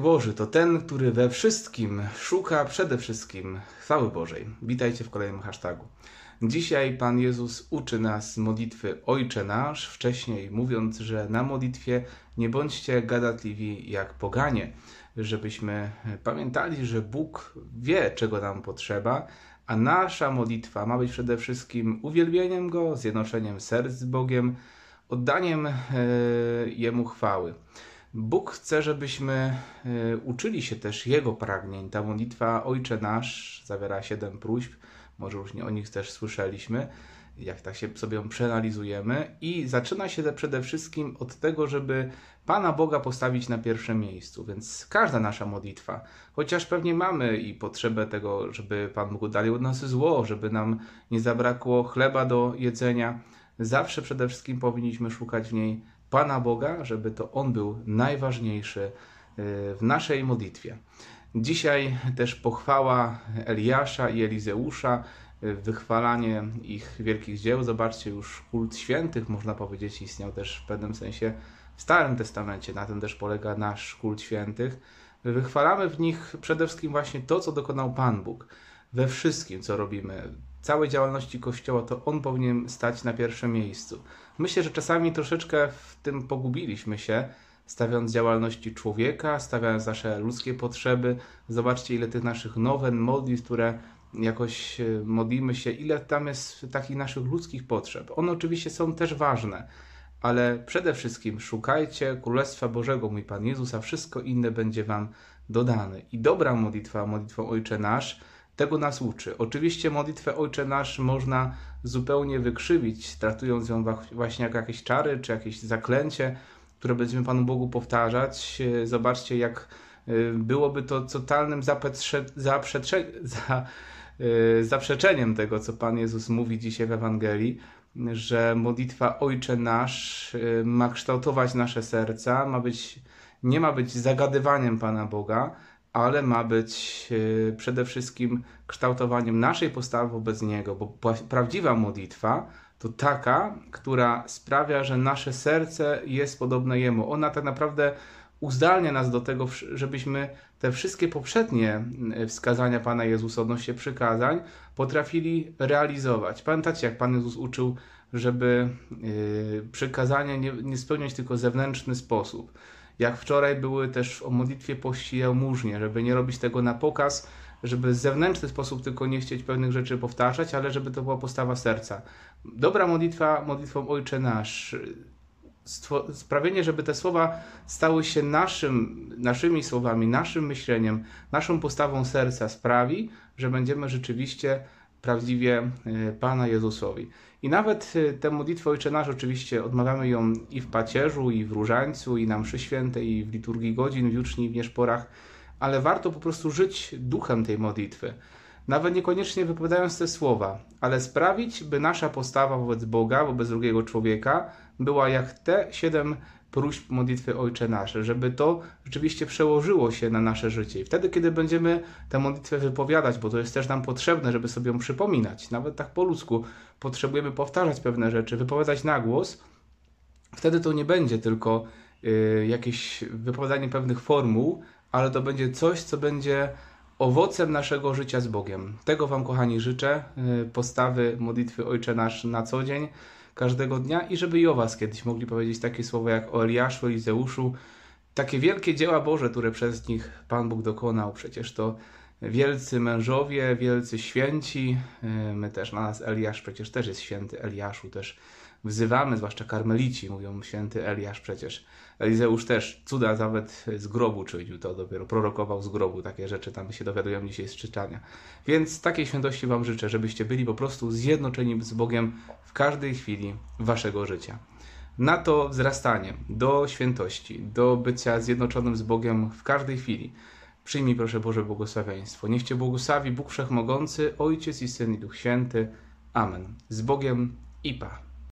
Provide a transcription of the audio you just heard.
Boży to ten, który we wszystkim szuka przede wszystkim chwały Bożej. Witajcie w kolejnym hashtagu. Dzisiaj Pan Jezus uczy nas modlitwy Ojcze Nasz, wcześniej mówiąc, że na modlitwie nie bądźcie gadatliwi jak poganie, żebyśmy pamiętali, że Bóg wie, czego nam potrzeba, a nasza modlitwa ma być przede wszystkim uwielbieniem Go, zjednoczeniem serc z Bogiem, oddaniem e, Jemu chwały. Bóg chce, żebyśmy e, uczyli się też Jego pragnień. Ta modlitwa Ojcze Nasz zawiera siedem próśb, może już nie o nich też słyszeliśmy, jak tak się sobie ją przeanalizujemy. I zaczyna się przede wszystkim od tego, żeby Pana Boga postawić na pierwszym miejscu. Więc każda nasza modlitwa, chociaż pewnie mamy i potrzebę tego, żeby Pan Bóg dalił od nas zło, żeby nam nie zabrakło chleba do jedzenia, zawsze przede wszystkim powinniśmy szukać w niej Pana Boga, żeby to On był najważniejszy y, w naszej modlitwie. Dzisiaj też pochwała Eliasza i Elizeusza, y, wychwalanie ich wielkich dzieł. Zobaczcie, już kult świętych, można powiedzieć, istniał też w pewnym sensie w Starym Testamencie. Na tym też polega nasz kult świętych. Wychwalamy w nich przede wszystkim właśnie to, co dokonał Pan Bóg we wszystkim, co robimy całej działalności Kościoła, to on powinien stać na pierwszym miejscu. Myślę, że czasami troszeczkę w tym pogubiliśmy się, stawiając działalności człowieka, stawiając nasze ludzkie potrzeby. Zobaczcie, ile tych naszych nowen, modlitw, które jakoś e, modlimy się, ile tam jest takich naszych ludzkich potrzeb. One oczywiście są też ważne, ale przede wszystkim szukajcie Królestwa Bożego, mój Pan Jezus, a wszystko inne będzie Wam dodane. I dobra modlitwa, modlitwą Ojcze Nasz, tego nas uczy. Oczywiście modlitwę Ojcze Nasz można zupełnie wykrzywić, traktując ją właśnie jak jakieś czary czy jakieś zaklęcie, które będziemy Panu Bogu powtarzać. E, zobaczcie, jak e, byłoby to totalnym za, e, zaprzeczeniem tego, co Pan Jezus mówi dzisiaj w Ewangelii, że modlitwa Ojcze Nasz ma kształtować nasze serca, ma być, nie ma być zagadywaniem Pana Boga, ale ma być e, przede wszystkim kształtowaniem naszej postawy wobec Niego, bo prawdziwa modlitwa to taka, która sprawia, że nasze serce jest podobne Jemu. Ona tak naprawdę uzdalnia nas do tego, żebyśmy te wszystkie poprzednie wskazania Pana Jezusa odnośnie przykazań potrafili realizować. Pamiętacie, jak Pan Jezus uczył, żeby yy, przykazania nie, nie spełniać tylko zewnętrzny sposób, jak wczoraj były też o modlitwie pości jałmużnie, żeby nie robić tego na pokaz, żeby w zewnętrzny sposób tylko nie chcieć pewnych rzeczy powtarzać, ale żeby to była postawa serca. Dobra modlitwa, modlitwą Ojcze Nasz, sprawienie, żeby te słowa stały się naszym, naszymi słowami, naszym myśleniem, naszą postawą serca sprawi, że będziemy rzeczywiście prawdziwie e, Pana Jezusowi. I nawet e, tę modlitwę Ojcze Nasz oczywiście odmawiamy ją i w pacierzu, i w różańcu, i na mszy świętej, i w liturgii godzin, w juczni, w nieszporach, ale warto po prostu żyć duchem tej modlitwy. Nawet niekoniecznie wypowiadając te słowa, ale sprawić, by nasza postawa wobec Boga, wobec drugiego człowieka była jak te siedem próśb modlitwy Ojcze Nasze, żeby to rzeczywiście przełożyło się na nasze życie. I wtedy, kiedy będziemy tę modlitwę wypowiadać, bo to jest też nam potrzebne, żeby sobie ją przypominać, nawet tak po ludzku, potrzebujemy powtarzać pewne rzeczy, wypowiadać na głos, wtedy to nie będzie tylko y, jakieś wypowiadanie pewnych formuł, ale to będzie coś, co będzie owocem naszego życia z Bogiem. Tego Wam, kochani, życzę. Y, postawy modlitwy Ojcze Nasz na co dzień każdego dnia i żeby i o Was kiedyś mogli powiedzieć takie słowa jak o Eliaszu, Elizeuszu, takie wielkie dzieła Boże, które przez nich Pan Bóg dokonał. Przecież to wielcy mężowie, wielcy święci. E, my też, na nas Eliasz przecież też jest święty Eliaszu, też wzywamy, zwłaszcza karmelici, mówią święty Eliasz przecież. Elizeusz też cuda nawet z grobu czynił, to dopiero prorokował z grobu, takie rzeczy tam się dowiadują dzisiaj z czytania. Więc takiej świętości Wam życzę, żebyście byli po prostu zjednoczeni z Bogiem w każdej chwili Waszego życia. Na to wzrastanie do świętości, do bycia zjednoczonym z Bogiem w każdej chwili. Przyjmij proszę Boże błogosławieństwo. Niech Cię błogosławi Bóg Wszechmogący, Ojciec i Syn i Duch Święty. Amen. Z Bogiem i Pa.